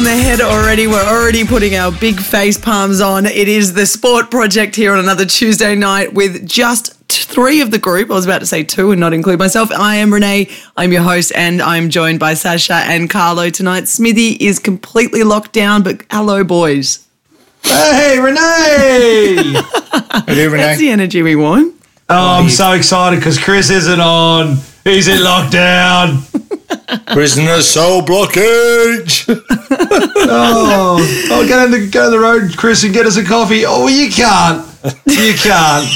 on the head already. We're already putting our big face palms on. It is the Sport Project here on another Tuesday night with just three of the group. I was about to say two and not include myself. I am Renee. I'm your host, and I'm joined by Sasha and Carlo tonight. Smithy is completely locked down, but hello, boys. Hey, Renee! Hey, Renee. That's the energy we want. Oh, I'm so excited because Kris isn't on. He's in lockdown. Prisoner Cell Block H. Oh, oh, go on the go on the road, Kris, and get us a coffee. Oh, you can't. You can't.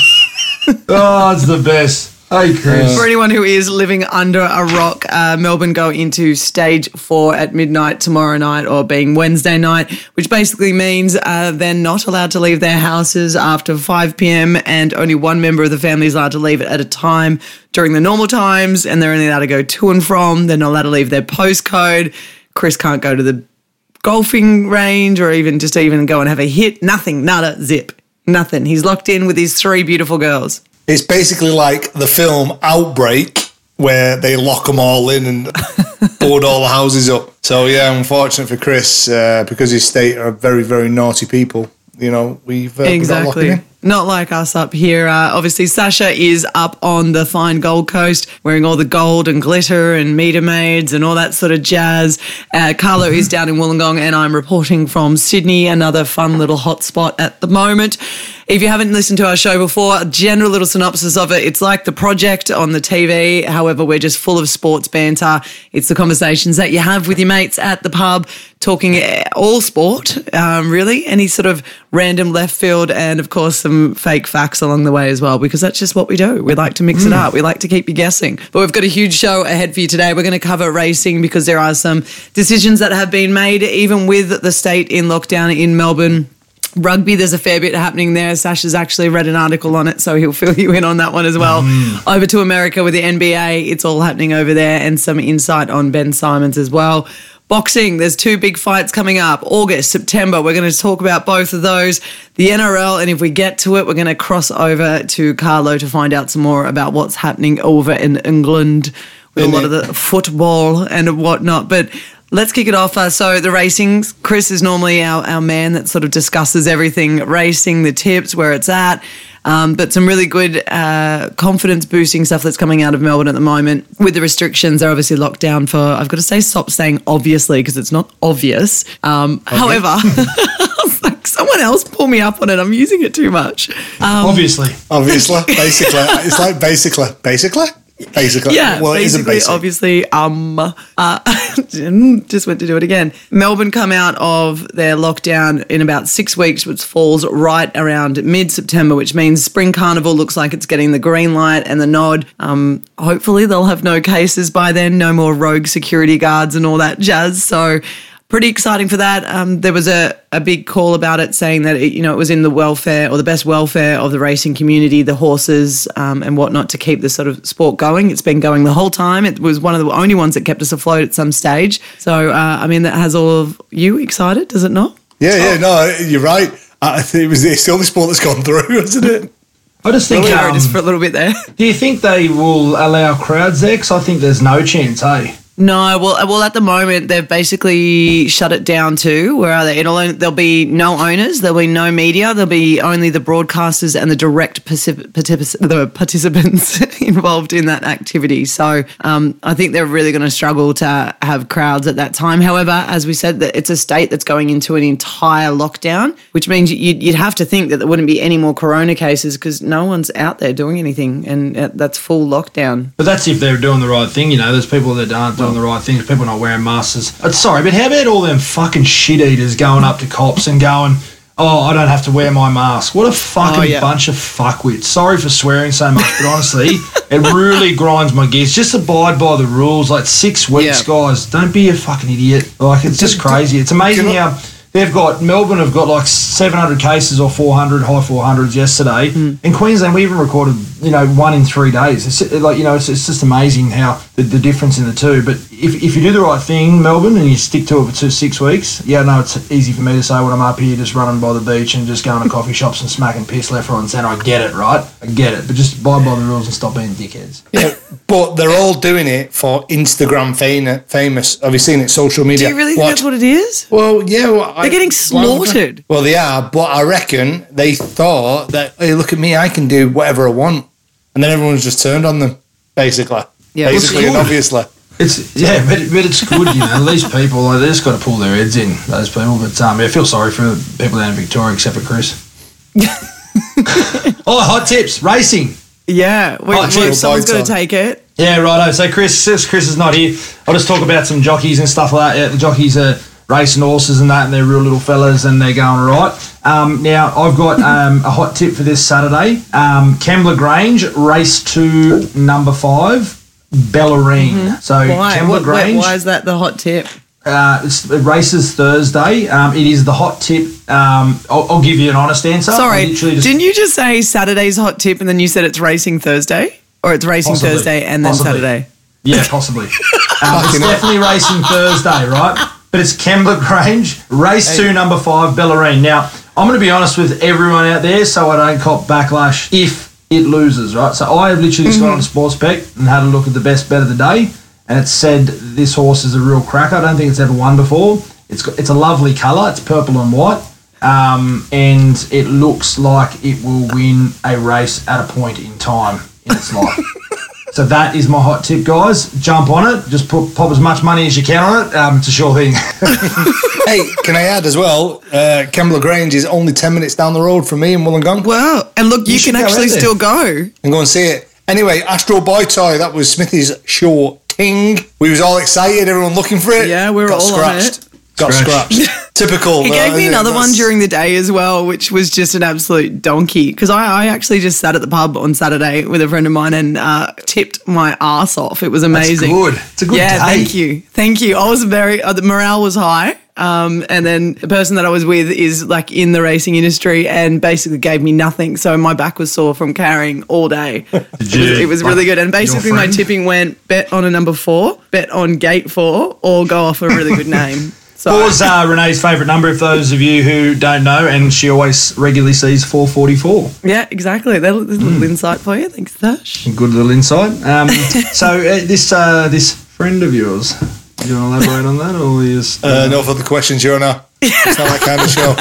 Oh, it's the best. Hey, Kris. For anyone who is living under a rock, uh, Melbourne go into stage four at midnight tomorrow night, or being Wednesday night, which basically means uh, they're not allowed to leave their houses after 5 p.m. and only one member of the family is allowed to leave at a time during the normal times, and they're only allowed to go to and from. They're not allowed to leave their postcode. Kris can't go to the golfing range or even just even go and have a hit. Nothing, nada, zip, nothing. He's locked in with his three beautiful girls. It's basically like the film Outbreak, where they lock them all in and board all the houses up. So yeah, unfortunate for Kris uh, because his state are very, very naughty people. You know, we've uh, we got locked Exactly. Not like us up here. Uh, obviously, Sasha is up on the fine Gold Coast wearing all the gold and glitter and meter maids and all that sort of jazz. Uh, Carlo is down in Wollongong, and I'm reporting from Sydney, another fun little hotspot at the moment. If you haven't listened to our show before, a general little synopsis of it. It's like the project on the TV. However, we're just full of sports banter. It's the conversations that you have with your mates at the pub, talking all sport, um, really, any sort of random left field, and of course, some fake facts along the way as well, because that's just what we do. We like to mix it up. We like to keep you guessing. But we've got a huge show ahead for you today. We're going to cover racing because there are some decisions that have been made, even with the state in lockdown in Melbourne. Rugby, there's a fair bit happening there. Sasha's actually read an article on it, so he'll fill you in on that one as well. Mm. Over to America with the NBA, it's all happening over there, and some insight on Ben Simmons as well. Boxing, there's two big fights coming up August, September. We're going to talk about both of those. The NRL, and if we get to it, we're going to cross over to Carlo to find out some more about what's happening over in England with a lot of the football and whatnot. But let's kick it off. Uh, so the racing, Kris is normally our, our man that sort of discusses everything racing, the tips, where it's at. Um, but some really good uh, confidence boosting stuff that's coming out of Melbourne at the moment. With the restrictions, they're obviously locked down for, I've got to say, stop saying obviously because it's not obvious. Um, However, like, someone else pull me up on it. I'm using it too much. Um, Obviously. Obviously, basically, it's like basically, basically, basically. Yeah, well, basically, basic. obviously, um, uh, just went to do it again. Melbourne come out of their lockdown in about six weeks, which falls right around mid September, which means Spring Carnival looks like it's getting the green light and the nod. Um, hopefully, they'll have no cases by then, no more rogue security guards and all that jazz. So. Pretty exciting for that. Um, there was a, a big call about it saying that it, you know it was in the welfare or the best welfare of the racing community, the horses um, and whatnot to keep the sort of sport going. It's been going the whole time. It was one of the only ones that kept us afloat at some stage. So uh, I mean that has all of you excited, does it not? yeah, yeah, no, you're right. I think it was it's the only sport that's gone through, isn't it? I just think, Sorry, um, just for a little bit there. do you think they will allow crowds there? Because I think there's no chance, hey? No, well, well, at the moment they've basically shut it down too. where are they? It'll there'll be no owners, there'll be no media, there'll be only the broadcasters and the direct particip- particip- the participants involved in that activity. So um, I think they're really going to struggle to have crowds at that time. However, as we said, that it's a state that's going into an entire lockdown, which means you'd, you'd have to think that there wouldn't be any more corona cases because no one's out there doing anything, and uh, that's full lockdown. But that's if they're doing the right thing, you know. There's people that aren't doing the right things, people not wearing masks. Uh, sorry, but how about all them fucking shit eaters going up to cops and going, oh, I don't have to wear my mask? What a fucking Oh, yeah. bunch of fuckwits. Sorry for swearing so much, but honestly, it really grinds my gears. Just abide by the rules. Like six weeks, Yeah. guys. Don't be a fucking idiot. Like, it's just crazy. It's amazing how. They've got Melbourne have got like 700 cases or 400 high 400s yesterday. Hmm. In Queensland, we even recorded you know one in three days. It's like you know it's, it's just amazing how the, the difference in the two. But if, if you do the right thing, Melbourne, and you stick to it for two, six weeks, yeah, no, it's easy for me to say when I'm up here just running by the beach and just going to coffee shops and smacking piss left, right, and centre. I get it, right? I get it. But just abide by the rules and stop being dickheads. Yeah, but they're all doing it for Instagram fam- famous. Have you seen it? Social media. Do you really think Watch- that's what it is? Well, yeah. Well, They're getting slaughtered. Well, they are, but I reckon they thought that, hey, look at me, I can do whatever I want. And then everyone's just turned on them, basically. Yeah, basically and obviously. It's yeah, but, but it's good, you know. These people, like, they just got to pull their heads in. Those people, but um, yeah, I feel sorry for people down in Victoria, except for Kris. oh, hot tips, racing. Yeah. Wait, Oh, someone's got to take it. Yeah, righto. So Kris, since Kris is not here, I'll just talk about some jockeys and stuff like that. Yeah, the jockeys are racing horses and that, and they're real little fellas, and they're going all right. Um, now I've got um, a hot tip for this Saturday. Um, Kembla Grange, race two, number five, Bellarine. So Mm-hmm. Why? Kembla What, Grange. why is that the hot tip? Uh, it's, it races Thursday. Um, it is the hot tip. Um, I'll, I'll give you an honest answer. Sorry, just- didn't you just say Saturday's hot tip and then you said it's racing Thursday? Or it's racing Possibly. Thursday and then Possibly. Saturday? Yeah, possibly. um, it's definitely racing Thursday, right? But it's Kembla Grange, race two, number five, Bellarine. Now, I'm going to be honest with everyone out there so I don't cop backlash if it loses, right? So I have literally just gone on Sportsbet and had a look at the best bet of the day, and it said this horse is a real cracker. I don't think it's ever won before. It's got, it's a lovely colour. It's purple and white. Um, and it looks like it will win a race at a point in time in its life. So that is my hot tip, guys. Jump on it. Just put pop as much money as you can on it. Um, it's a sure thing. hey, can I add as well? Uh, Kembla Grange is only 10 minutes down the road from me in Wollongong. Wow. And look, you, should can actually out still go. and go and see it. Anyway, Astro Boy Toy, that was Smithy's show ting. We was all excited, everyone looking for it. Yeah, we were Got all on scratched. it. Got Scratched. Typical. He uh, gave me yeah, another one during the day as well, which was just an absolute donkey. Because I, I actually just sat at the pub on Saturday with a friend of mine and uh, tipped my ass off. It was amazing. good. It's a good yeah, day. thank you, thank you. I was very uh, the morale was high. Um, and then the person that I was with is like in the racing industry and basically gave me nothing. So my back was sore from carrying all day. it, was, it was really good. And basically my tipping went bet on a number four, bet on gate four, or go off a really good name. So What was uh, Renee's favourite number? If those of you who don't know, and she always regularly sees 444. Yeah, exactly. That, there's a little insight for you. Thanks, Dash. Good little insight. Um, so uh, this uh, this friend of yours, do you want to elaborate on that, or is Uh, no further questions, Your Honour. It's not that kind of show.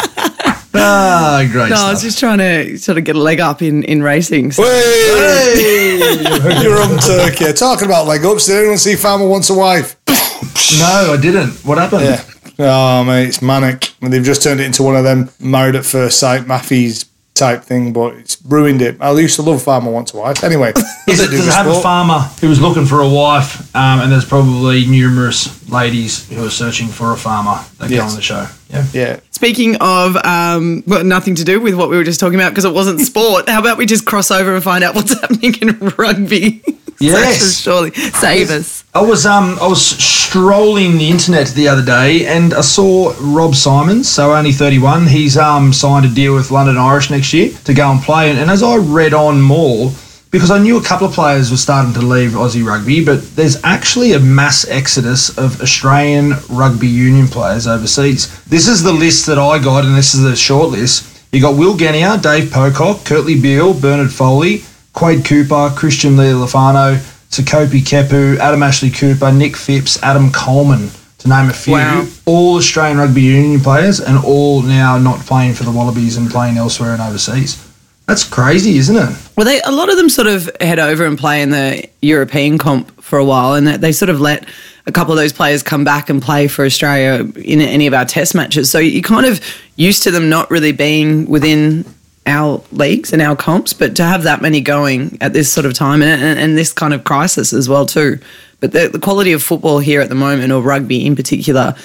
ah great No, I was just trying to sort of get a leg up in, in racing. So. Hey, Hey! you're on Turkey. Talking about leg ups, did anyone see Farmer Wants a Wife? no, I didn't. What happened? Yeah. Oh, mate, it's manic. And they've just turned it into one of them married at first sight, Maffy's type thing, but it's ruined it. I used to love Farmer Wants a Wife. Anyway, Is nothing it, does it have a farmer who was looking for a wife, um, and there's probably numerous ladies who are searching for a farmer that go Yes. on the show? Yeah. Yeah. Speaking of, um, well, nothing to do with what we were just talking about because it wasn't sport. How about we just cross over and find out what's happening in rugby? Yes. Surely save us. I was um I was strolling the internet the other day and I saw Rob Simmons, so only 31. He's um signed a deal with London Irish next year to go and play. And, and as I read on more, because I knew a couple of players were starting to leave Aussie rugby, but there's actually a mass exodus of Australian rugby union players overseas. This is the list that I got, and this is the short list. You got Will Genia, Dave Pocock, Kurtley Beale, Bernard Foley, Quade Cooper, Christian Lealifano, Sekope Kepu, Adam Ashley Cooper, Nick Phipps, Adam Coleman, to name a few. Wow. All Australian rugby union players, and all now not playing for the Wallabies and playing elsewhere and overseas. That's crazy, isn't it? Well, they a lot of them sort of head over and play in the European comp for a while, and they- sort of let a couple of those players come back and play for Australia in any of our Test matches. So you're kind of used to them not really being within our leagues and our comps, but to have that many going at this sort of time and, and, and this kind of crisis as well too. But the, the quality of football here at the moment, or rugby in particular,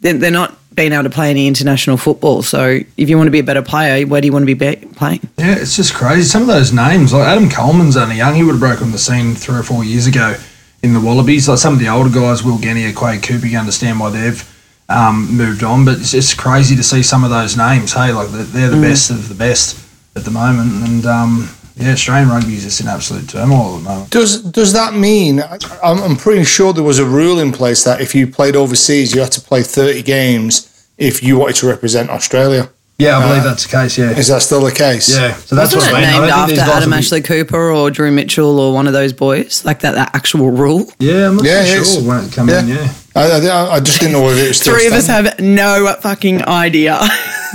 they're, they're not being able to play any international football. So if you want to be a better player, where do you want to be, be playing? Yeah, it's just crazy. Some of those names, like Adam Coleman's only young, he would have broken the scene three or four years ago in the Wallabies. Like some of the older guys, Will Genia, Quade Cooper, you understand why they've um, moved on. But it's just crazy to see some of those names. Hey, like they're, they're the best of the best at the moment. And um, Yeah, Australian rugby is just in absolute turmoil at the moment. Does does that mean? I'm, I'm pretty sure there was a rule in place that if you played overseas, you had to play 30 games if you wanted to represent Australia. Yeah, I believe uh, that's the case. Yeah, Is that still the case? yeah. So that's Wasn't what it I mean. Named don't after Adam will be- Ashley Cooper or Drew Mitchell or one of those boys? Like that, that actual rule? Yeah, I'm not Yeah, so it's- sure when it come in. Yeah. I, I, I just didn't know whether it was still Three of us have no fucking idea.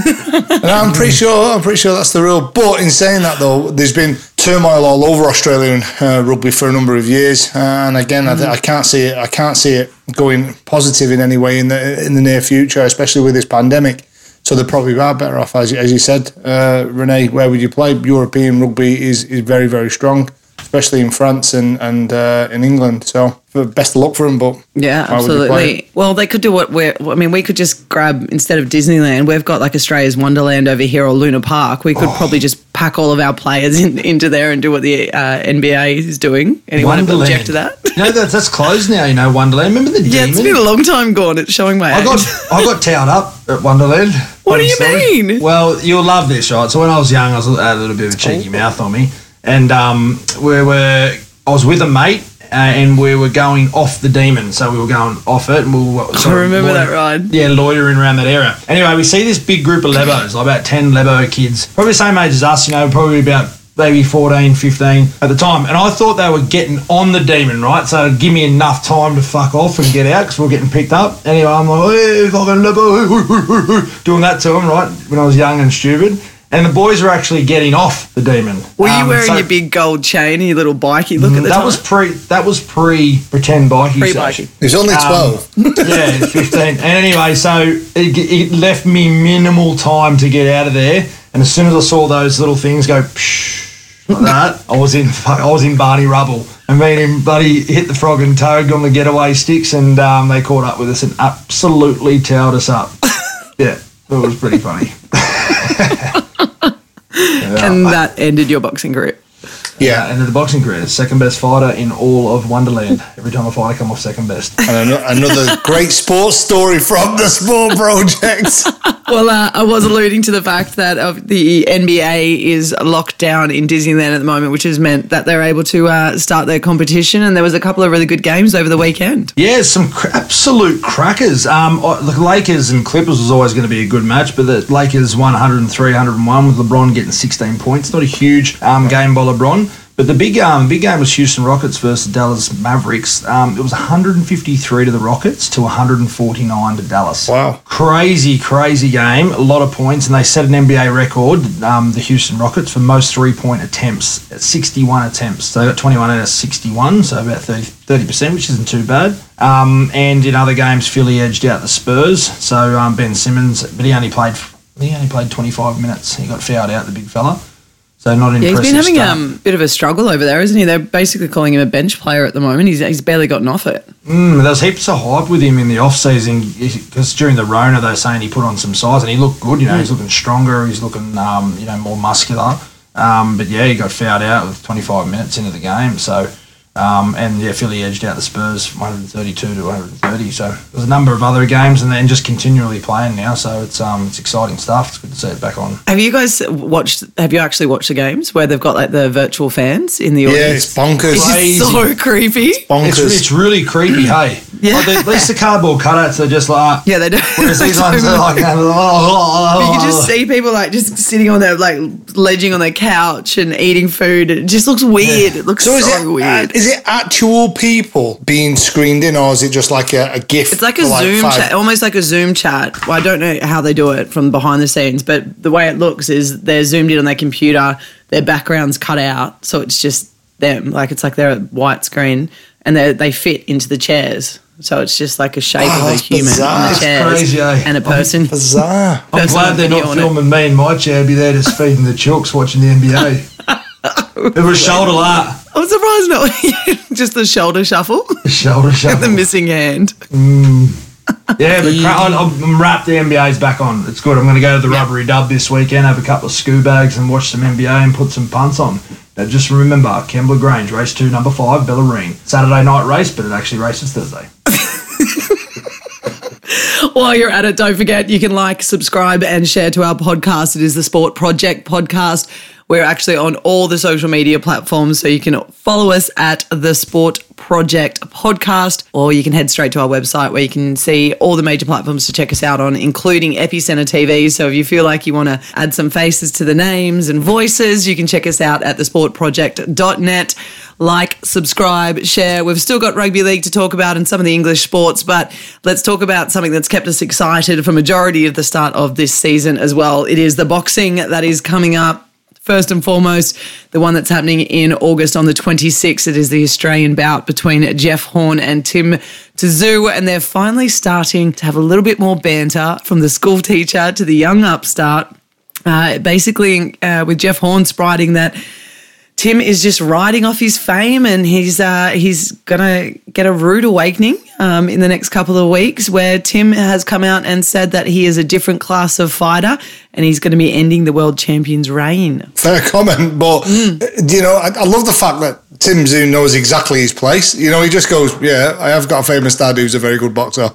And I'm pretty sure. I'm pretty sure that's the rule. But in saying that, though, there's been turmoil all over Australian uh, rugby for a number of years, and again, I, th- I can't see it. I can't see it going positive in any way in the in the near future, especially with this pandemic. So they probably are better off, as, you- as you said, uh, Renee. Where would you play? European rugby is, is very very strong, especially in France and and uh, in England. So best of luck for them. But Yeah, why would you play absolutely. Well, they could do what we're. I mean, we could just grab instead of Disneyland, we've got like Australia's Wonderland over here or Luna Park. We Oh. could probably just pack all of our players in, into there and do what the uh, NBA is doing. Anyone Wonderland. object to that? You know that's that's closed now. You know Wonderland. Remember the yeah, it's been a long time gone. It's showing my I age. got I got towed up at Wonderland. What do you honestly. mean? Well, you'll love this, right? So when I was young, I was a a little bit of a cheeky mouth on me, and um, we were I was with a mate. Uh, and we were going off the demon, so we were going off it, and we were. I remember that ride. Yeah, loitering around that area. Anyway, we see this big group of Lebos, like about 10 Lebo kids, probably the same age as us, you know, probably about maybe 14, 15 at the time. And I thought they were getting on the demon, right? So it'd give me enough time to fuck off and get out because we are getting picked up. Anyway, I'm like, hey, fucking Lebo, doing that to them, right? When I was young and stupid. And the boys were actually getting off the demon. Were you Um, wearing so- your big gold chain and your little bikey look at the that time? was pre. That was pre pretend bike Pre usage. bikey. He's only Um, twelve. yeah, 15. And anyway, so it, it left me minimal time to get out of there. And as soon as I saw those little things go psh, like that, I was in I was in Barney rubble. And me and him bloody hit the frog and toad on the getaway sticks, and um, they caught up with us and absolutely towed us up. yeah, it was pretty funny. And that ended your boxing career. Yeah, and the boxing career, second best fighter in all of Wonderland. Every time I fight, I come off second best. And another great sports story from the Sport Project. Well, uh, I was alluding to the fact that uh, the NBA is locked down in Disneyland at the moment, which has meant that they're able to uh, start their competition. And there was a couple of really good games over the weekend. Yeah, some cr- absolute crackers. Um, the Lakers and Clippers was always going to be a good match, but the Lakers won 103, 101 with LeBron getting 16 points. Not a huge um, game by LeBron. But the big um, big game was Houston Rockets versus Dallas Mavericks. Um, it was 153 to the Rockets to 149 to Dallas. Wow. Crazy, crazy game. A lot of points, and they set an NBA record, um, the Houston Rockets, for most three point attempts at 61 attempts. So they got 21 out of 61, so about 30, percent which isn't too bad. Um, and in other games, Philly edged out the Spurs. So um, Ben Simmons, but he only played he only played 25 minutes. He got fouled out, the big fella. So not Yeah, he's been having start. um, a bit of a struggle over there, isn't he? They're basically calling him a bench player at the moment. He's, he's barely gotten off it. Mm, there was heaps of hype with him in the off season because during the Rona they're saying he put on some size and he looked good. You know, he's looking stronger. He's looking, um, you know, more muscular. Um, but yeah, he got fouled out with 25 minutes into the game. So, um, and yeah, Philly edged out the Spurs 132 to 130. So there's a number of other games and then just continually playing now. So it's um, it's exciting stuff. It's good to see it back on. Have you guys watched? Have you actually watched the games where they've got like the virtual fans in the audience? Yeah, it's bonkers. It's so creepy. bonkers. It's, it's really creepy, hey. Yeah. Like, the- at least the cardboard cutouts are just like. Yeah, they do. Whereas these They ones are like. But you can just see people like just sitting on their like ledging on their couch and eating food. It just looks weird. It looks so, so is it weird. uh, is it actual people being screened in, or is it just like a, a GIF? It's like a for, Zoom five- chat, almost like a Zoom chat. Well, I don't know how they do it from behind the scenes, but the way it looks is they're zoomed in on their computer, their background's cut out, so it's just them. Like it's like they're a white screen, and they they fit into the chairs. So it's just like a shape Wow, of a human bizarre. on the That's chairs eh? and a person. Bizarre. I'm glad they're not on it. filming me in my chair. I'd be there just feeding the chooks watching the NBA. it was shoulder art. I'm surprised not just the shoulder shuffle, The Shoulder shuffle. the missing hand. Mm. Yeah, but cra- I'm, I'm wrapped. The NBA's back on. It's good. I'm going to go to the rubbery dub this weekend, have a couple of scuba bags, and watch some NBA and put some punts on. Now, just remember, Kembla Grange, race two, number five, Bellarine. Saturday night race, but it actually races Thursday. While you're at it, don't forget you can like, subscribe, and share to our podcast. It is the Sport Project podcast. We're actually on all the social media platforms, so you can follow us at the Sport Project Podcast, or you can head straight to our website where you can see all the major platforms to check us out on, including Epicenter TV. So if you feel like you want to add some faces to the names and voices, you can check us out at thesportproject.net. Like, subscribe, share. We've still got rugby league to talk about and some of the English sports, but let's talk about something that's kept us excited for majority of the start of this season as well. It is the boxing that is coming up first and foremost, the one that's happening in August on the 26th. It is the Australian bout between Jeff Horn and Tim Tszyu, and they're finally starting to have a little bit more banter from the school teacher to the young upstart. Uh, basically, uh, with Jeff Horn spriting that Tim is just riding off his fame, and he's uh, he's gonna get a rude awakening um, in the next couple of weeks, where Tim has come out and said that he is a different class of fighter, and he's going to be ending the world champion's reign. Fair comment, but mm. you know, I, I, love the fact that Tim Tszyu knows exactly his place. You know, he just goes, "Yeah, I have got a famous dad who's a very good boxer."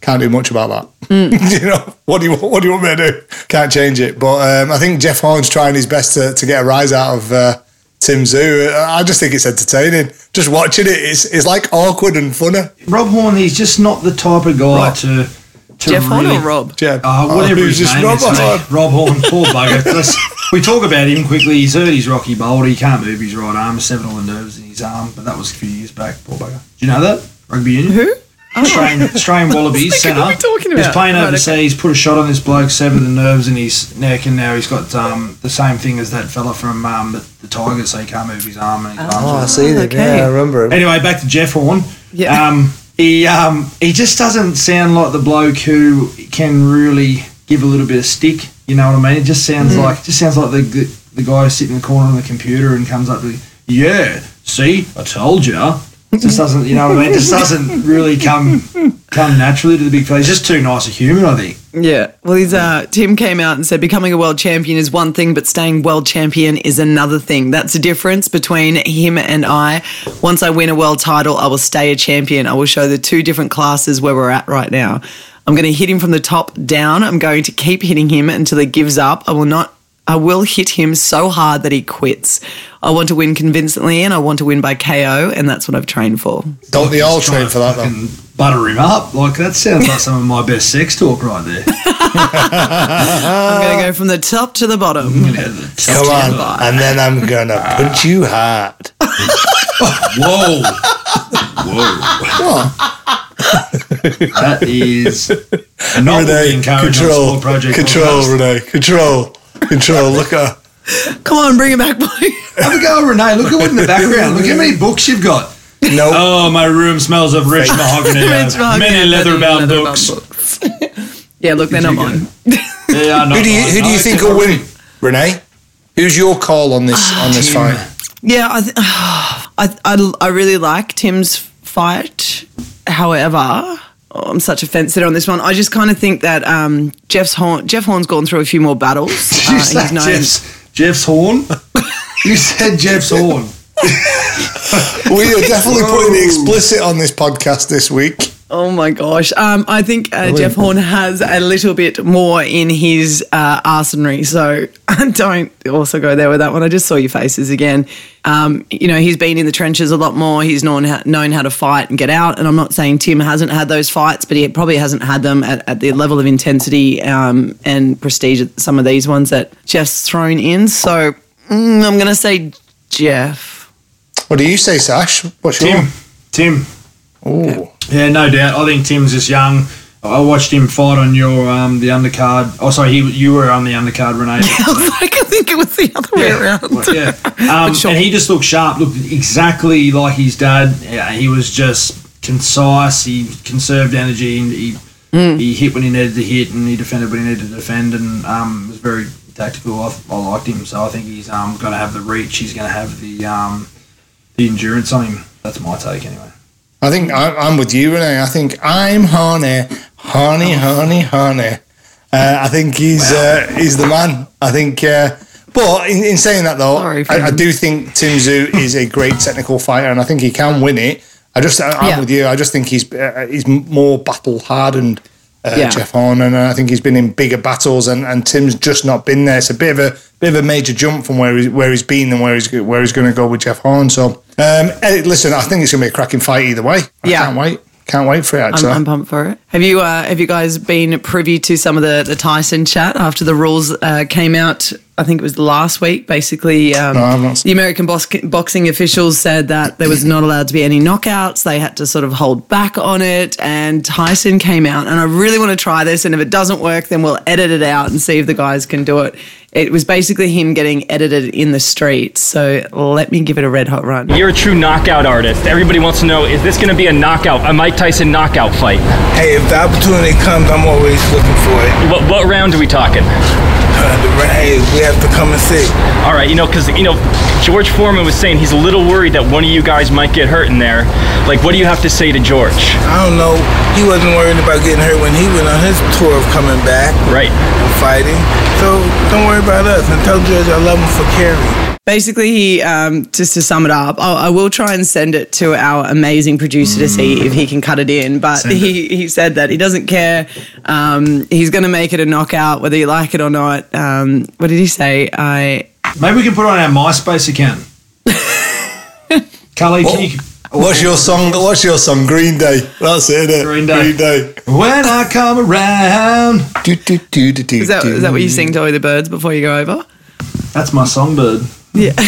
Can't do much about that. Mm. you know, what do you what do you want me to do? Can't change it. But um, I think Jeff Horn's trying his best to, to get a rise out of. Uh, Tim Tszyu. I just think it's entertaining. Just watching it, it's, it's like awkward and funny. Rob Horn, he's just not the type of guy Rob. to. to Jeff really, Horn or Rob? Jeff. Uh, whatever oh, his name Rob is. Horn. Rob Horn, poor bugger. we talk about him quickly. He's hurt his Rocky Boulder. He can't move his right arm. Seven all the nerves in his arm, but that was a few years back. Poor bugger. Do you know that? Rugby union? Who? Australian, Australian Wallabies centre. What are we talking about? He's playing overseas, put a shot on this bloke, severed the nerves in his neck, and now he's got um, the same thing as that fella from um, the, the, Tigers, so he can't move his arm. And his oh, I see that. Okay. Yeah, I remember him. Anyway, back to Jeff Horn. Yeah. Um, he, um, he just doesn't sound like the bloke who can really give a little bit of stick. You know what I mean? It just sounds mm. like just sounds like the, the the guy sitting in the corner on the computer and comes up with, "Yeah, see, I told you." It just doesn't, you know what I mean? Just doesn't really come come naturally to the big fella. He's just too nice a human, I think. Yeah. Well, he's uh, Tim came out and said becoming a world champion is one thing, but staying world champion is another thing. That's the difference between him and I. Once I win a world title, I will stay a champion. I will show the two different classes where we're at right now. I'm going to hit him from the top down. I'm going to keep hitting him until he gives up. I will not I will hit him so hard that he quits. I want to win convincingly and I want to win by KO, and that's what I've trained for. Don't they all train for that, though? Butter him up. Like, that sounds like some of my best sex talk right there. I'm going to go from the top to the bottom. Mm, the top Come on. And then I'm going to punch you hard. Whoa. Whoa. that is not Renee, control, project. control, Renee, control. Control, look at Come on, bring it back, boy. Have a go, Renee. Look at what in the background. Look how many books you've got. No. Oh, my room smells of rich mahogany. Rich mahogany, many leather-bound books. books. yeah, look, they're not mine. yeah, not who do you who do you think will win, Renee? Who's your call on this on this fight? Yeah, I, th- I, I I really like Tim's fight. However, Oh, I'm such a fence sitter on this one. I just kind of think that um, Jeff's Horn, Jeff Horn's gone through a few more battles. Uh, he's known, Jeff's, Jeff's Horn? you said Jeff's Horn. we are definitely putting the explicit on this podcast this week. Oh my gosh. Um, I think uh, Jeff Horn has a little bit more in his uh, arsenal. So don't also go there with that one. I just saw your faces again. Um, you know, he's been in the trenches a lot more. He's known how, known how to fight and get out. And I'm not saying Tim hasn't had those fights, but he probably hasn't had them at, at the level of intensity um, and prestige that some of these ones that Jeff's thrown in. So mm, I'm going to say Jeff. What do you say, Sash? What's Tim. Your? Tim. Oh. Yeah, no doubt. I think Tim's just young. I watched him fight on your um, the undercard. Oh, sorry, he you were on the undercard, Renee. I think it was the other way around. yeah, um, sure. and he just looked sharp. Looked exactly like his dad. Yeah, he was just concise. He conserved energy. And he mm. he hit when he needed to hit, and he defended when he needed to defend, and um, was very tactical. I, I liked him, so I think he's um, going to have the reach. He's going to have the um, the endurance on him. That's my take, anyway. I think I'm with you, Renee. I think I'm honey, honey, honey, honey. Uh, I think he's uh, he's the man. I think, uh, but in, in, saying that though, I, I, do think Tim Tszyu is a great technical fighter, and I think he can win it. I just, I, am yeah. with you. I just think he's uh, he's more battle hardened uh, Yeah. Jeff Horn, and I think he's been in bigger battles, and, and Tim's just not been there. It's a bit of a bit of a major jump from where he's where he's been and where he's where he's going to go with Jeff Horn. So, um, eh, listen, I think it's going to be a cracking fight either way. I Yeah. can't wait, can't wait for it. I'm, I'm pumped for it. Have you uh, have you guys been privy to some of the, the Tyson chat after the rules uh, came out? I think it was last week. Basically, um, No, I've not seen- the American box- boxing officials said that there was not allowed to be any knockouts. They had to sort of hold back on it. And Tyson came out, and I really want to try this. And if it doesn't work, then we'll edit it out and see if the guys can do it. It was basically him getting edited in the streets. So let me give it a red hot run. You're a true knockout artist. Everybody wants to know is this going to be a knockout, a Mike Tyson knockout fight? Hey, if the opportunity comes, I'm always looking for it. What, what round are we talking? Hey, we have to come and see. All right, you know, because, you know, George Foreman was saying he's a little worried that one of you guys might get hurt in there. Like, what do you have to say to George? I don't know. He wasn't worried about getting hurt when he went on his tour of coming back Right. and fighting. So don't worry about us. And tell George I love him for caring. Basically, he um, just to sum it up, I, I will try and send it to our amazing producer to see if he can cut it in. But he, he said that he doesn't care. Um, he's going to make it a knockout, whether you like it or not. Um, what did he say? I Maybe we can put it on our MySpace account. Cully, can you, what's your song? What's your song? Green Day. That's it. Green Day. Green Day. when I come around? Do, do, do, do, do, is that do. is that what you sing to all the birds before you go over? That's my songbird. Yeah.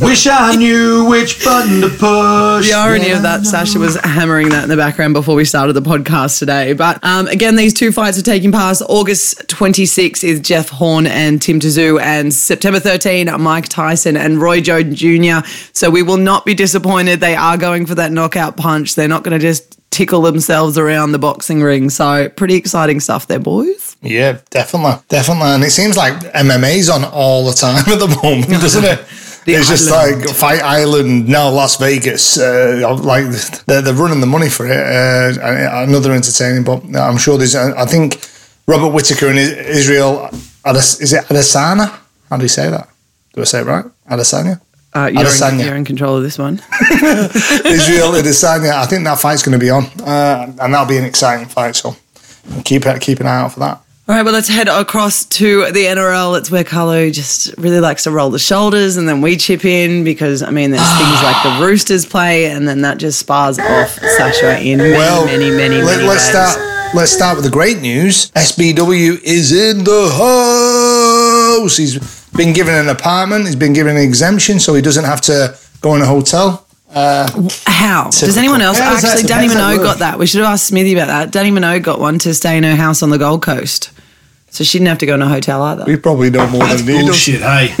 Wish I knew which button to push. The irony of that, Sasha was hammering that in the background before we started the podcast today. But um, again, these two fights are taking place. August 26 is Jeff Horn and Tim Tszyu, and September 13, Mike Tyson and Roy Jones Jr. So we will not be disappointed. They are going for that knockout punch. They're not going to just tickle themselves around the boxing ring. So pretty exciting stuff there, boys. Yeah, definitely, definitely. And it seems like MMA's on all the time at the moment, doesn't it? It's just like Fight Island, now Las Vegas. Uh, like they're, they're running the money for it. Uh, another entertaining, but I'm sure there's. I think Robert Whitaker and Israel. Is it Adesanya? How do you say that? Do I say it right? Adesanya. Uh, you're, in, you're in control of this one. Israel Adesanya. I think that fight's going to be on, uh, and that'll be an exciting fight. So keep keep an eye out for that. All right, well, let's head across to the NRL. It's where Carlo just really likes to roll the shoulders, and then we chip in because, I mean, there's things like the Roosters play, and then that just spars off Sasha in many, Well, many, many, let, many us ways. start. Let's start with the great news. SBW is in the house. He's been given an apartment. He's been given an exemption, so he doesn't have to go in a hotel. Uh, how? Does anyone else? How does that- Actually, how Dannii does that Minogue got that. We should have asked Smithy about that. Dannii Minogue got one to stay in her house on the Gold Coast. So she didn't have to go in a hotel either. We probably know more That's than he does. bullshit, hey.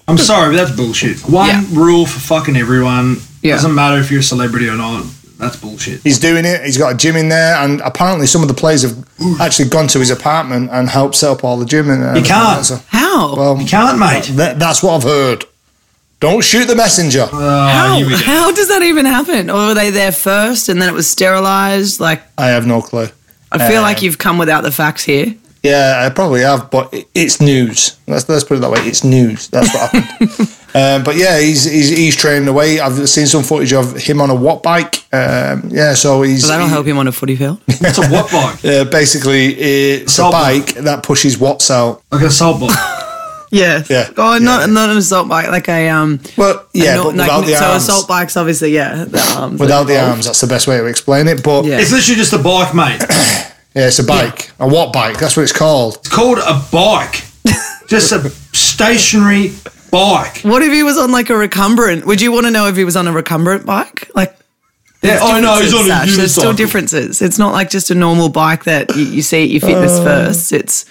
I'm sorry, but that's bullshit. One Yeah. rule for fucking everyone. Yeah. Doesn't matter if you're a celebrity or not. That's bullshit. He's doing it. He's got a gym in there, and apparently some of the players have actually gone to his apartment and helped set up all the gym. And everything can't. So, How? well, You can't, mate. that, that's what I've heard. Don't shoot the messenger. Oh, how? here we go. How does that even happen? Or were they there first and then it was sterilized? Like, I have no clue. I feel Uh, like you've come without the facts here. Yeah, I probably have, but it's news. Let's let's put it that way. It's news. That's what happened. um, but yeah, he's, he's he's training away. I've seen some footage of him on a watt bike. Um, yeah, so he's So that'll he- help him on a footy field. It's a what bike? Yeah, basically, it's a Assault bike that pushes watts out. Like a salt bike. Yeah. Yeah. Oh, not Yeah. not an assault bike, like a um. Well, yeah, a no- but like- without the so arms. assault bikes, obviously, yeah, the arms. Without the involved. arms, that's the best way to explain it. But Yeah. yeah, It's literally just a bike, mate. Yeah, it's a bike, a watt bike. That's what it's called. It's called a bike. Just a stationary bike. What if he was on like a recumbent? Would you want to know if he was on a recumbent bike? Like, Yeah, there's I know, he's differences, on a Sash. There's still differences. It's not like just a normal bike that you, you see at your fitness Uh. first. It's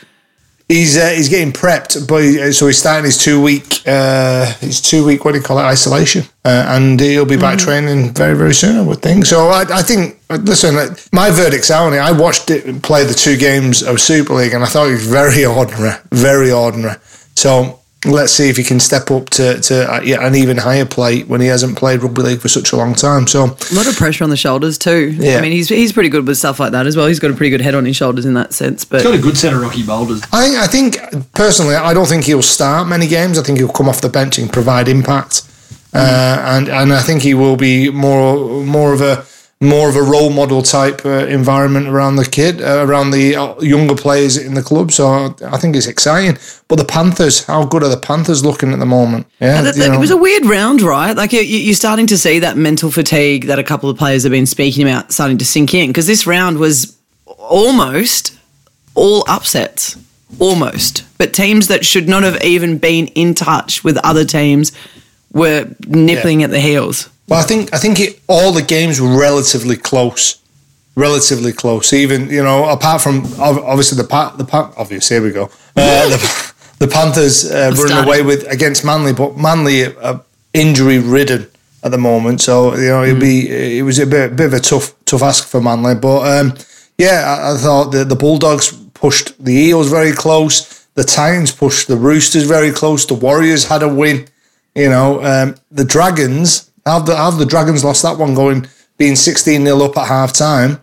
He's uh, he's getting prepped, but he, so he's starting his two week uh, his two week what do you call it isolation, uh, and he'll be back training very very soon. I would think. So I, I think listen, uh, my verdict's out on it. I watched it play the two games of Super League, and I thought he was very ordinary, very ordinary. So let's see if he can step up to to uh, yeah, an even higher plate when he hasn't played rugby league for such a long time. So a lot of pressure on the shoulders too. Yeah. I mean, he's he's pretty good with stuff like that as well. He's got a pretty good head on his shoulders in that sense. But It's got a good set of rocky boulders. I think, I think personally, I don't think he'll start many games. I think he'll come off the bench and provide impact, uh, and and I think he will be more more of a more of a role model type uh, environment around the kid, uh, around the uh, younger players in the club. So I think it's exciting. But the Panthers, how good are the Panthers looking at the moment? Yeah, Th- you know. It was a weird round, right? Like you- you- you're starting to see that mental fatigue that a couple of players have been speaking about starting to sink in because this round was almost all upsets, almost. But teams that should not have even been in touch with other teams were nipping at the heels. Well, I think I think it, all the games were relatively close, relatively close. Even you know, apart from obviously the pa- the pa- obviously here we go. Uh, the, the Panthers uh, running away with against Manly, but Manly uh, injury ridden at the moment, so you know it'd be it was a bit, bit of a tough tough ask for Manly. But um, yeah, I, I thought the the Bulldogs pushed the Eels very close. The Titans pushed the Roosters very close. The Warriors had a win. You know, um, the Dragons, how the, how the Dragons lost that one going, being 16 0 up at half time.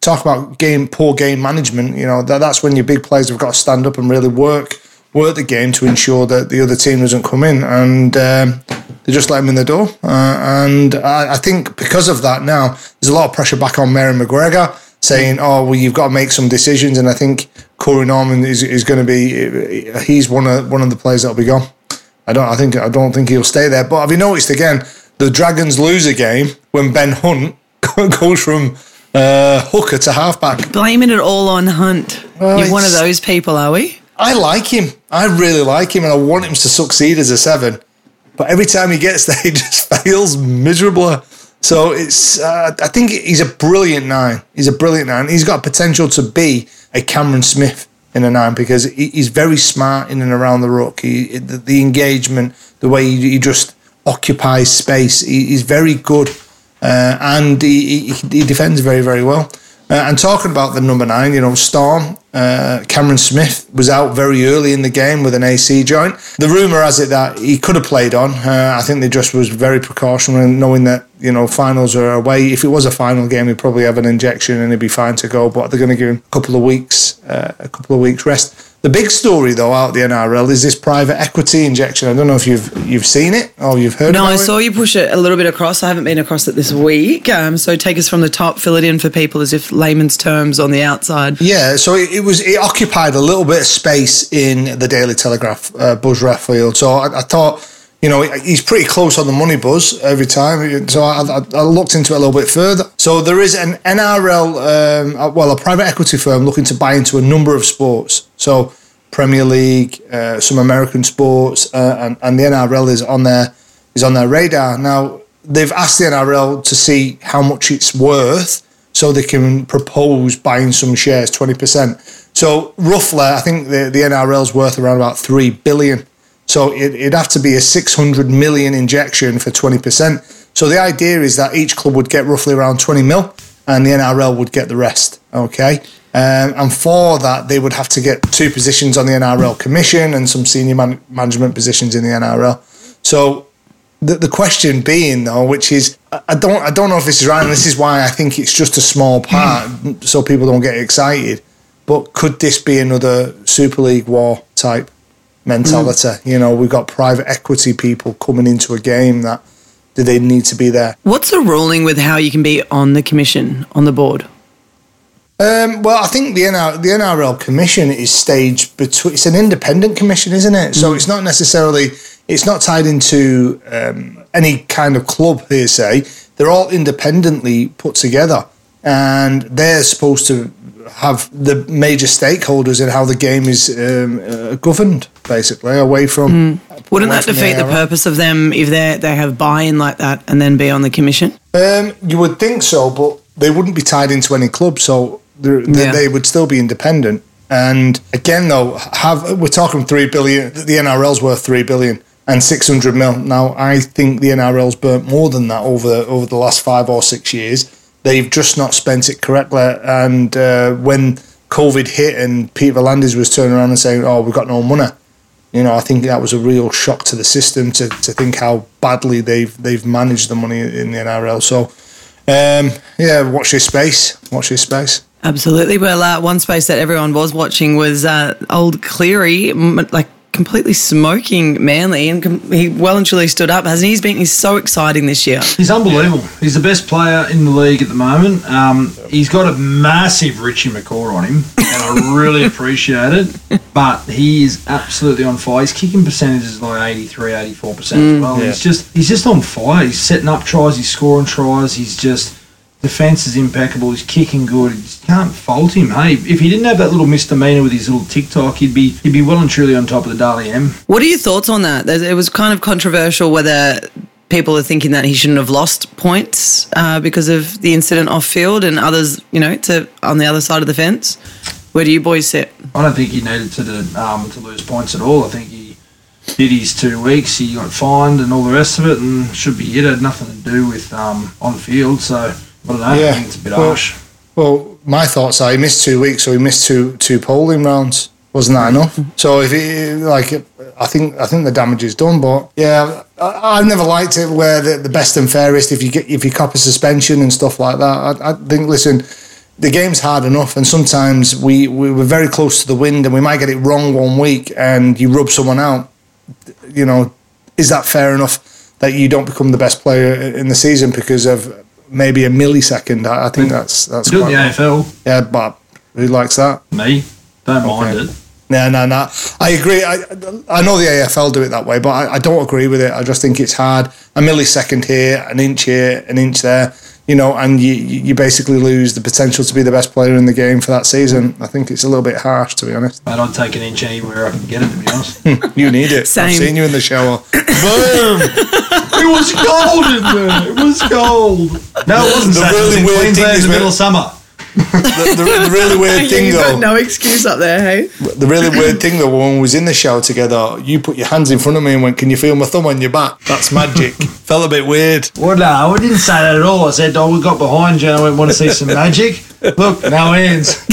Talk about game poor game management. You know, that, that's when your big players have got to stand up and really work work the game to ensure that the other team doesn't come in. And um, they just let him in the door. Uh, and I, I think because of that now, there's a lot of pressure back on Mary McGregor saying, oh, well, you've got to make some decisions. And I think Corey Norman is, is going to be, he's one of, one of the players that'll be gone. I don't. I think. I don't think he'll stay there. But have you noticed again? The Dragons lose a game when Ben Hunt goes from uh, hooker to halfback. Blaming it all on Hunt. Well, You're one of those people, are we? I like him. I really like him, and I want him to succeed as a seven. But every time he gets there, he just fails miserably. So it's. Uh, I think he's a brilliant nine. He's a brilliant nine. He's got potential to be a Cameron Smith in a nine because he, he's very smart in and around the ruck. He, the, the engagement, the way he, he just occupies space, he, he's very good, uh, and he, he, he defends very very well. Uh, and talking about the number nine, you know, Storm, uh, Cameron Smith was out very early in the game with an AC joint. The rumour has it that he could have played on. Uh, I think they just was very precautionary, knowing that, you know, finals are away. If it was a final game, he'd probably have an injection and he'd be fine to go, but they're going to give him a couple of weeks, uh, a couple of weeks rest. The big story, though, out the NRL is this private equity injection. I don't know if you've you've seen it or you've heard No, I it. saw you push it a little bit across. I haven't been across it this week. Um, so take us from the top, fill it in for people as if layman's terms on the outside. Yeah, so it, it was it occupied a little bit of space in the Daily Telegraph, uh, Buzz Rothfield. So I, I thought, you know, he's pretty close on the money, Buzz, every time. So I, I, I looked into it a little bit further. So there is an NRL, um, uh, well, a private equity firm looking to buy into a number of sports. So Premier League, uh, some American sports, uh, and, and the NRL is on their is on their radar now. They've asked the NRL to see how much it's worth so they can propose buying some shares, 20%. So roughly, I think the, the NRL's worth around about 3 billion. So it, it'd have to be a 600 million injection for 20%. So the idea is that each club would get roughly around 20 mil and the NRL would get the rest. Okay. Um, and for that, they would have to get two positions on the NRL commission and some senior man- management positions in the NRL. So the, the question being though, which is I I don't I don't know if this is right, and this is why I think it's just a small part, so people don't get excited. But could this be another Super League war type mentality? You know, we've got private equity people coming into a game that do they need to be there? What's the ruling with how you can be on the commission, on the board? Um, well, I think the NR, the NRL commission is staged between. It's an independent commission, isn't it? So it's not necessarily. It's not tied into um, any kind of club per se. They're all independently put together, and they're supposed to have the major stakeholders in how the game is um, uh, governed, basically, away from. Wouldn't away that from defeat the NRL. purpose of them if they they have buy-in like that and then be on the commission? Um, you would think so, but they wouldn't be tied into any club, so Yeah. they would still be independent. And again, though, have we're talking three billion. The NRL's worth three billion and six hundred mil. Now, I think the NRL's burnt more than that over over the last five or six years. They've just not spent it correctly. And uh, when COVID hit and Peter V'landys was turning around and saying, "Oh, we've got no money," you know, I think that was a real shock to the system to, to think how badly they've they've managed the money in the NRL. So, um, yeah, watch this space. Watch this space. Absolutely. Well, uh, one space that everyone was watching was uh, old Cleary, like completely smoking Manly, and com- he well and truly stood up, hasn't he? He's been he's so exciting this year. He's unbelievable. He's the best player in the league at the moment. Um, he's got a massive Richie McCaw on him, and I really appreciate it. But he is absolutely on fire. His kicking percentage is like 83, 84 percent as well. He's just he's just on fire. He's setting up tries. He's scoring tries. He's just defense is impeccable. He's kicking good. You just can't fault him. Hey, if he didn't have that little misdemeanor with his little TikTok, he'd be he'd be well and truly on top of the Dally M. What are your thoughts on that? It was kind of controversial whether people are thinking that he shouldn't have lost points uh, because of the incident off field, and others, you know, to on the other side of the fence. Where do you boys sit? I don't think he needed to do- um, to lose points at all. I think he did his two weeks. He got fined and all the rest of it, and should be it. Had nothing to do with um, on field. So Don't. I Yeah. think it's a bit Well- harsh. Well, my thoughts are he missed two weeks, so he missed two two polling rounds. Wasn't that enough? So if he like, I think I think the damage is done. But yeah, I, I've never liked it where the, the best and fairest. If you get if you cop a suspension and stuff like that, I, I think listen, the game's hard enough, and sometimes we we were very close to the wind, and we might get it wrong one week, and you rub someone out. You know, is that fair enough that you don't become the best player in the season because of maybe a millisecond? I, I think that's that's Do the. AFL. Yeah, but who likes that? Me, don't mind Okay. it. No, no, no. I agree. I, I know the AFL do it that way, but I, I don't agree with it. I just think it's hard. A millisecond here, an inch here, an inch there, you know, and you, you basically lose the potential to be the best player in the game for that season. I think it's a little bit harsh, to be honest. Mate, I'd take an inch anywhere I can get it. To be honest, You need it. Same. I've seen you in the shower. boom! it was cold in there. It was cold. No, it wasn't. The Saturday. really It was weird thing Queensland in is the when- middle of summer. the, the, the really weird thing, You've got though, no excuse up there, hey? the really weird thing, though, when we was in the shower together, you put your hands in front of me and went, "Can you feel my thumb on your back?" That's magic. Felt a bit weird. Well, no, I didn't say that at all. I said, oh, we got behind you and I went, want to see some magic. Look, no hands.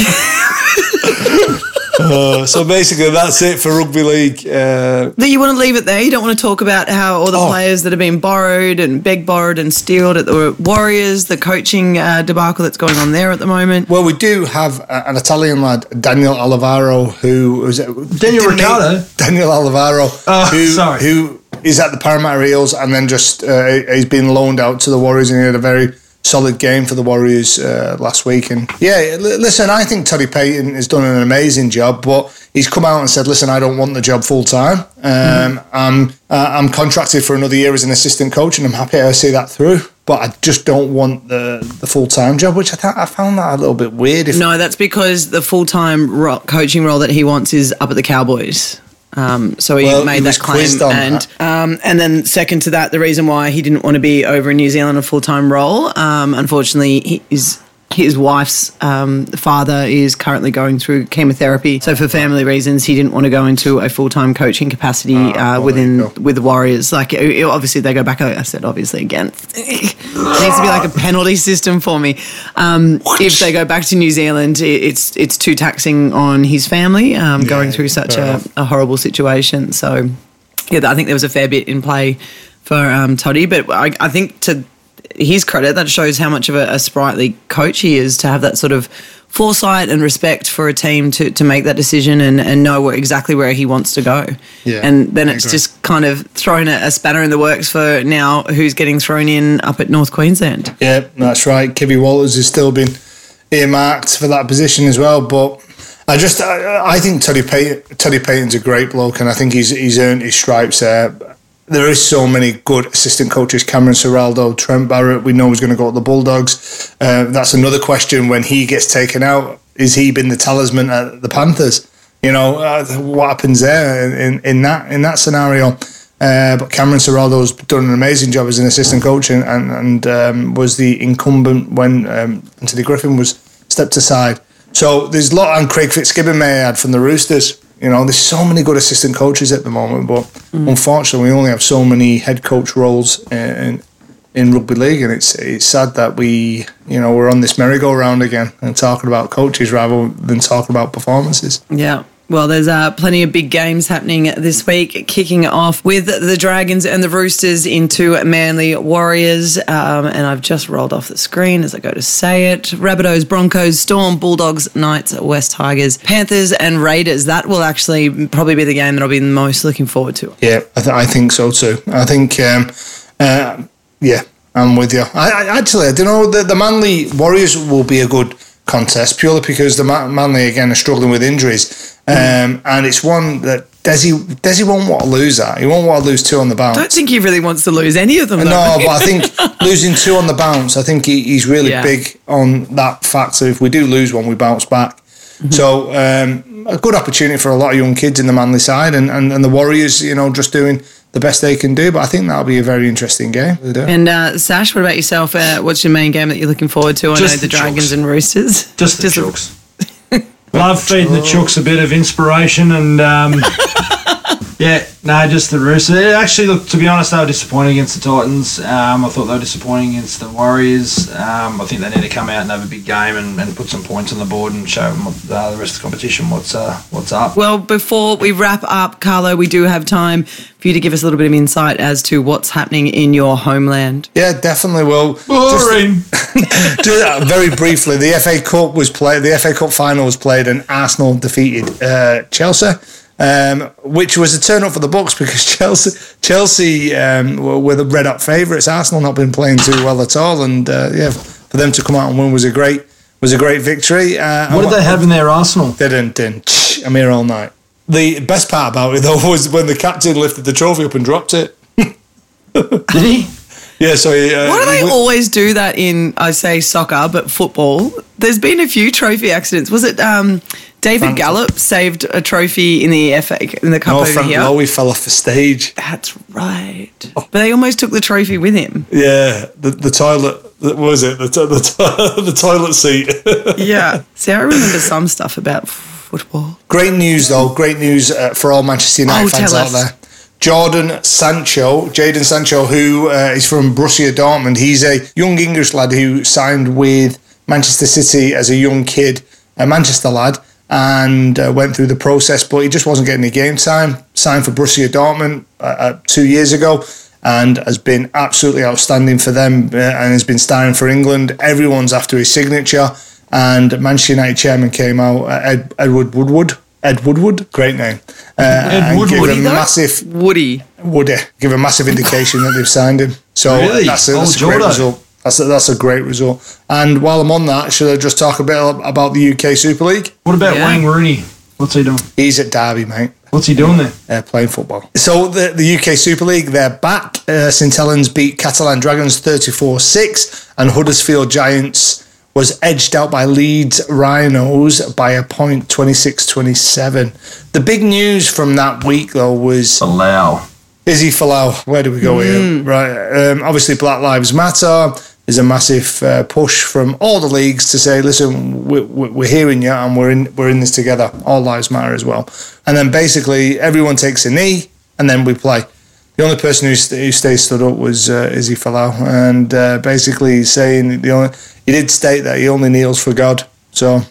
Uh, so basically, that's it for rugby league. Uh, That you want to leave it there. You don't want to talk about how all the Oh. players that have been borrowed and beg borrowed and stealed at the Warriors, the coaching uh, debacle that's going on there at the moment. Well, we do have an Italian lad, Daniel Alvaro, who was it? Daniel didn't Ricciardo? Daniel Alvaro, Oh, who, sorry. who is at the Parramatta Eels and then just uh, he's been loaned out to the Warriors and he had a very solid game for the Warriors uh, last week. And yeah, li- listen, I think Toddy Payten has done an amazing job, but he's come out and said, "Listen, I don't want the job full time. Um, I'm uh, I'm contracted for another year as an assistant coach, and I'm happy to see that through." But I just don't want the, the full time job, which I, th- I found that a little bit weird. If No, that's because the full time ro- coaching role that he wants is up at the Cowboys. Um, so he Well, made he that claim, and um, and then second to that, the reason why he didn't want to be over in New Zealand a full time role, um, unfortunately, he is his wife's um, father is currently going through chemotherapy. So for family reasons, he didn't want to go into a full time coaching capacity uh, well, within with the Warriors. Like it- obviously they go back. I said obviously again. it needs to be like a penalty system for me. Um, if they go back to New Zealand, it, it's it's too taxing on his family um, going through such a, a horrible situation. So yeah, I think there was a fair bit in play for um, Toddy, but I, I think to his credit, that shows how much of a, a sprightly coach he is to have that sort of foresight and respect for a team to, to make that decision and, and know where, exactly where he wants to go. Yeah, and then it's just kind of thrown a, a spanner in the works for now who's getting thrown in up at North Queensland. Yeah, that's right. Kevy Walters has still been earmarked for that position as well. But I just, I, I think Teddy Payten, Teddy Payten's a great bloke, and I think he's he's earned his stripes there. There is so many good assistant coaches. Cameron Ciraldo, Trent Barrett. We know he's going to go to the Bulldogs. Uh, that's another question. When he gets taken out, is he been the talisman at the Panthers? You know uh, what happens there in, in that in that scenario. Uh, but Cameron Ciraldo's done an amazing job as an assistant coach and, and, and um, was the incumbent when um, Anthony Griffin was stepped aside. So there's a lot, and Craig Fitzgibbon may add from the Roosters. You know, there's so many good assistant coaches at the moment, but unfortunately, we only have so many head coach roles in, in rugby league, and it's it's sad that we, you know, we're on this merry-go-round again and talking about coaches rather than talking about performances. Yeah. Well, there's uh, plenty of big games happening this week, kicking off with the Dragons and the Roosters into Manly Warriors. Um, and I've just rolled off the screen as I go to say it. Rabbitohs, Broncos, Storm, Bulldogs, Knights, West Tigers, Panthers, and Raiders. That will actually probably be the game that I'll be most looking forward to. Yeah, I, th- I think so too. I think, um, uh, yeah, I'm with you. I, I actually, I don't know. The, the Manly Warriors will be a good contest purely because the Manly again are struggling with injuries, um, and it's one that Desi Desi won't want to lose that. He won't want to lose two on the bounce. I don't think he really wants to lose any of them. Though. No, but I think losing two on the bounce, I think he, he's really Yeah. big on that fact. So if we do lose one, we bounce back. Mm-hmm. So um, a good opportunity for a lot of young kids in the Manly side, and, and, and the Warriors, you know, just doing the best they can do. But I think that'll be a very interesting game. And uh, Sash, what about yourself? Uh, what's your main game that you're looking forward to? I Just know the, the Dragons Chooks. and Roosters. Just the Just chooks. Love feeding the chooks a bit of inspiration and um, yeah, no, just the Roosters. It actually, look, to be honest, they were disappointing against the Titans. Um, I thought they were disappointing against the Warriors. Um, I think they need to come out and have a big game and, and put some points on the board and show them uh, the rest of the competition what's uh, what's up. Well, before we wrap up, Carlo, we do have time for you to give us a little bit of insight as to what's happening in your homeland. Yeah, definitely. Well, Boring. just, just, uh, very briefly, the FA Cup was played. The FA Cup final was played, and Arsenal defeated uh, Chelsea. Um, which was a turn up for the Bucks because Chelsea, Chelsea um, were, were the red up favourites. Arsenal not been playing too well at all, and uh, yeah, for them to come out and win was a great was a great victory. Uh, what and did they have in their arsenal? They didn't. didn't. I'm here all night. The best part about it though was when the captain lifted the trophy up and dropped it. Did he? Yeah, so uh, Why do they he went- always do that in, I say soccer, but football? There's been a few trophy accidents. Was it um, David Frank- Gallup saved a trophy in the FA in the cup No, over Frank here? Lowy fell off the stage. That's right. But they almost took the trophy with him. Yeah, the, the toilet. What was it? The, to- the, to- the toilet seat. Yeah. See, I remember some stuff about football. great news, though. Great news uh, for all Manchester United Oh, fans out there. Jordan Sancho, Jaden Sancho, who uh, is from Borussia Dortmund. He's a young English lad who signed with Manchester City as a young kid, a Manchester lad, and uh, went through the process, but he just wasn't getting any game time. Signed for Borussia Dortmund uh, uh, two years ago. And has been absolutely outstanding for them, uh, and has been starring for England. Everyone's after his signature, and Manchester United chairman came out, uh, Ed, Edward Woodward, Ed Woodward, great name. Uh, and Woodward. give Woody, a massive Woody. Woody give a massive indication that they've signed him. So Really? that's a, that's a Oh, great result. That's a, that's a great result. And while I'm on that, should I just talk a bit about the UK Super League? What about Yeah. Wayne Rooney? What's he doing? He's at Derby, mate. What's he doing there? uh, playing football. So the, the UK Super League, they're back. Uh, St Helens beat Catalan Dragons 34-6 and Huddersfield Giants was edged out by Leeds Rhinos by a point 26-27. The big news from that week though was Allow. Izzy Folau. Where do we go here? Right. Um, obviously, Black Lives Matter. There's a massive uh, push from all the leagues to say, listen, we're, we're hearing you and we're in we're in this together. All lives matter as well. And then basically everyone takes a knee and then we play. The only person who, st- who stayed stood up was uh, Izzy Folau, and uh, basically saying the only he did state that he only kneels for God. So,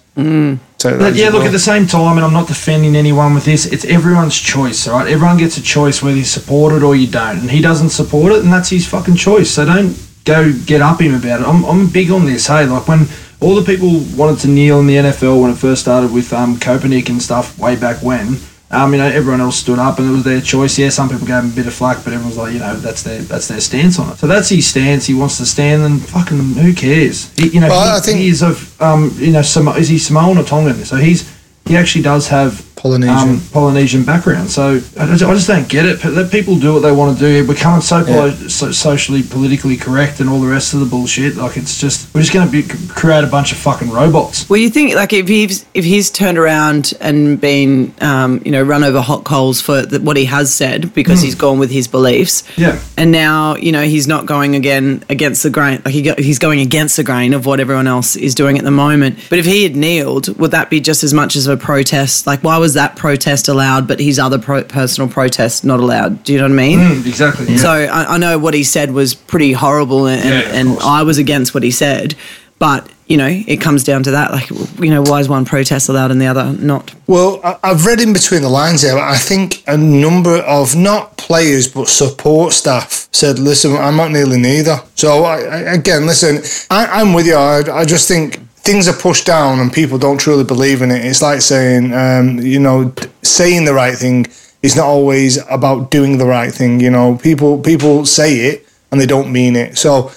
so But yeah, look at the same time, and I'm not defending anyone with this. It's everyone's choice, all right? Everyone gets a choice whether you support it or you don't, and he doesn't support it, and that's his fucking choice. So don't go get up him about it. I'm, I'm big on this. Hey, like when all the people wanted to kneel in the NFL when it first started with um, Kaepernick and stuff way back when. Um, you know, everyone else stood up and it was their choice. Yeah, some people gave him a bit of flack, but everyone's like, you know, that's their that's their stance on it. So that's his stance. He wants to stand, and fucking who cares? He, you know, Well, he, I think- he is of um, you know, Samo- is he Samoan or Tongan? So he's he actually does have Polynesian. um, Polynesian background. So I just, I just don't get it. Let people do what they want to do. We're becoming so, poli- so socially, politically correct and all the rest of the bullshit. Like it's just we're just going to be create a bunch of fucking robots. Well, you think like if he's if he's turned around and been um, you know run over hot coals for the, what he has said because he's gone with his beliefs, Yeah. and now you know he's not going again against the grain. Like he go, he's going against the grain of what everyone else is doing at the moment. But if he had kneeled, would that be just as much as a protest? Like why was that protest allowed, but his other pro- personal protest not allowed? Do you know what I mean? Mm, exactly. Yeah. So I, I know what he said was pretty horrible, and, Yeah, and. I was against what he said. But you know, it comes down to that. Like, you know, why is one protest allowed and the other not? Well, I- I've read in between the lines here. I think a number of not players but support staff said, "Listen, I'm not kneeling either." So I, I, again, listen, I, I'm with you. I, I just think things are pushed down and people don't truly believe in it. It's like saying, um, you know, saying the right thing is not always about doing the right thing. You know, people people say it and they don't mean it. So.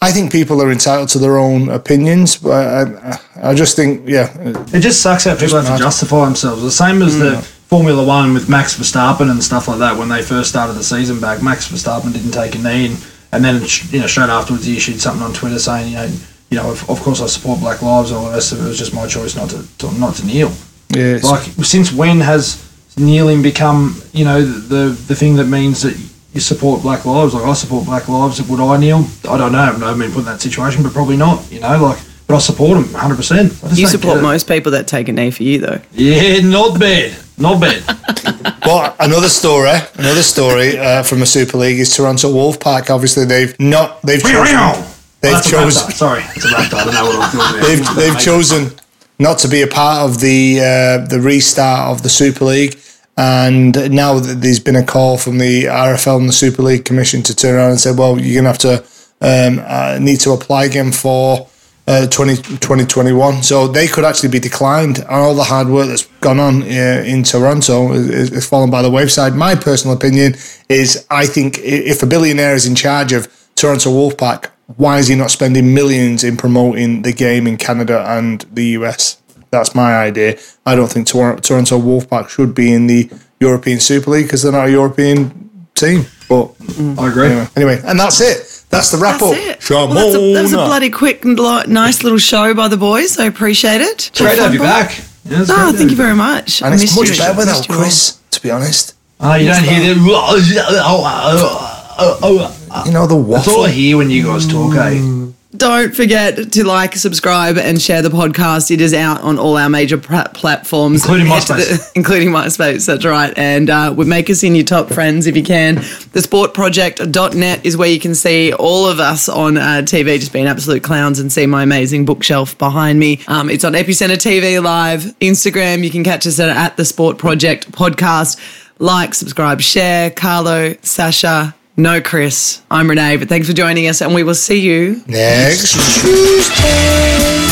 I think people are entitled to their own opinions, but I, I just think, yeah, It just sucks how people have to justify themselves. The same as the Formula One with Max Verstappen and stuff like that. When they first started the season back, Max Verstappen didn't take a knee, and, and then you know straight afterwards he issued something on Twitter saying, you know, you know, of, of course I support Black Lives. All the rest of it It was just my choice not to, to not to kneel. yeah. Like since when has kneeling become you know the the thing that means that you support Black Lives? Like I support Black Lives. Would I kneel? I don't know. I've never been put in that situation, but probably not. You know, like. But I support them 100. percent You support most people that take a knee for you, though. Yeah, not bad. Not bad. But another story, another story uh, from the Super League is Toronto Wolfpack. Obviously, they've not they've chosen, they've chosen. Sorry, it's a. I don't know what I'm doing they've they've chosen not to be a part of the uh, the restart of the Super League. And now that there's been a call from the RFL and the Super League Commission to turn around and say, well, you're going to have to um, uh, need to apply again for uh, 20, 2021. So they could actually be declined. And all the hard work that's gone on uh, in Toronto is, is fallen by the wayside. My personal opinion is I think if a billionaire is in charge of Toronto Wolfpack, why is he not spending millions in promoting the game in Canada and the US? That's my idea. I don't think Tor- Toronto Wolfpack should be in the European Super League because they're not a European team. But I agree. anyway, anyway, and that's it. That's the wrap That's up. it. Well, that's a, that was a bloody quick and li- nice little show by the boys. I appreciate it. Great to have you back. Yeah, Oh, great thank you very much. And I it's missed much you. better without Missed all. Kris, to be honest. Oh, you don't hear the. You know, the waffle. That's all I hear when you guys talk, eh? Don't forget to like, subscribe, and share the podcast. It is out on all our major pla- platforms, Including Head to MySpace. including MySpace. That's right. And uh, would make us in your top friends if you can. Thesportproject.net is where you can see all of us on uh, TV, just being absolute clowns, and see my amazing bookshelf behind me. Um, it's on Epicenter TV Live, Instagram. You can catch us at, at the Sport Project Podcast. Like, subscribe, share. Carlo, Sasha. No, Kris. I'm Renee, but thanks for joining us, and we will see you Next Tuesday.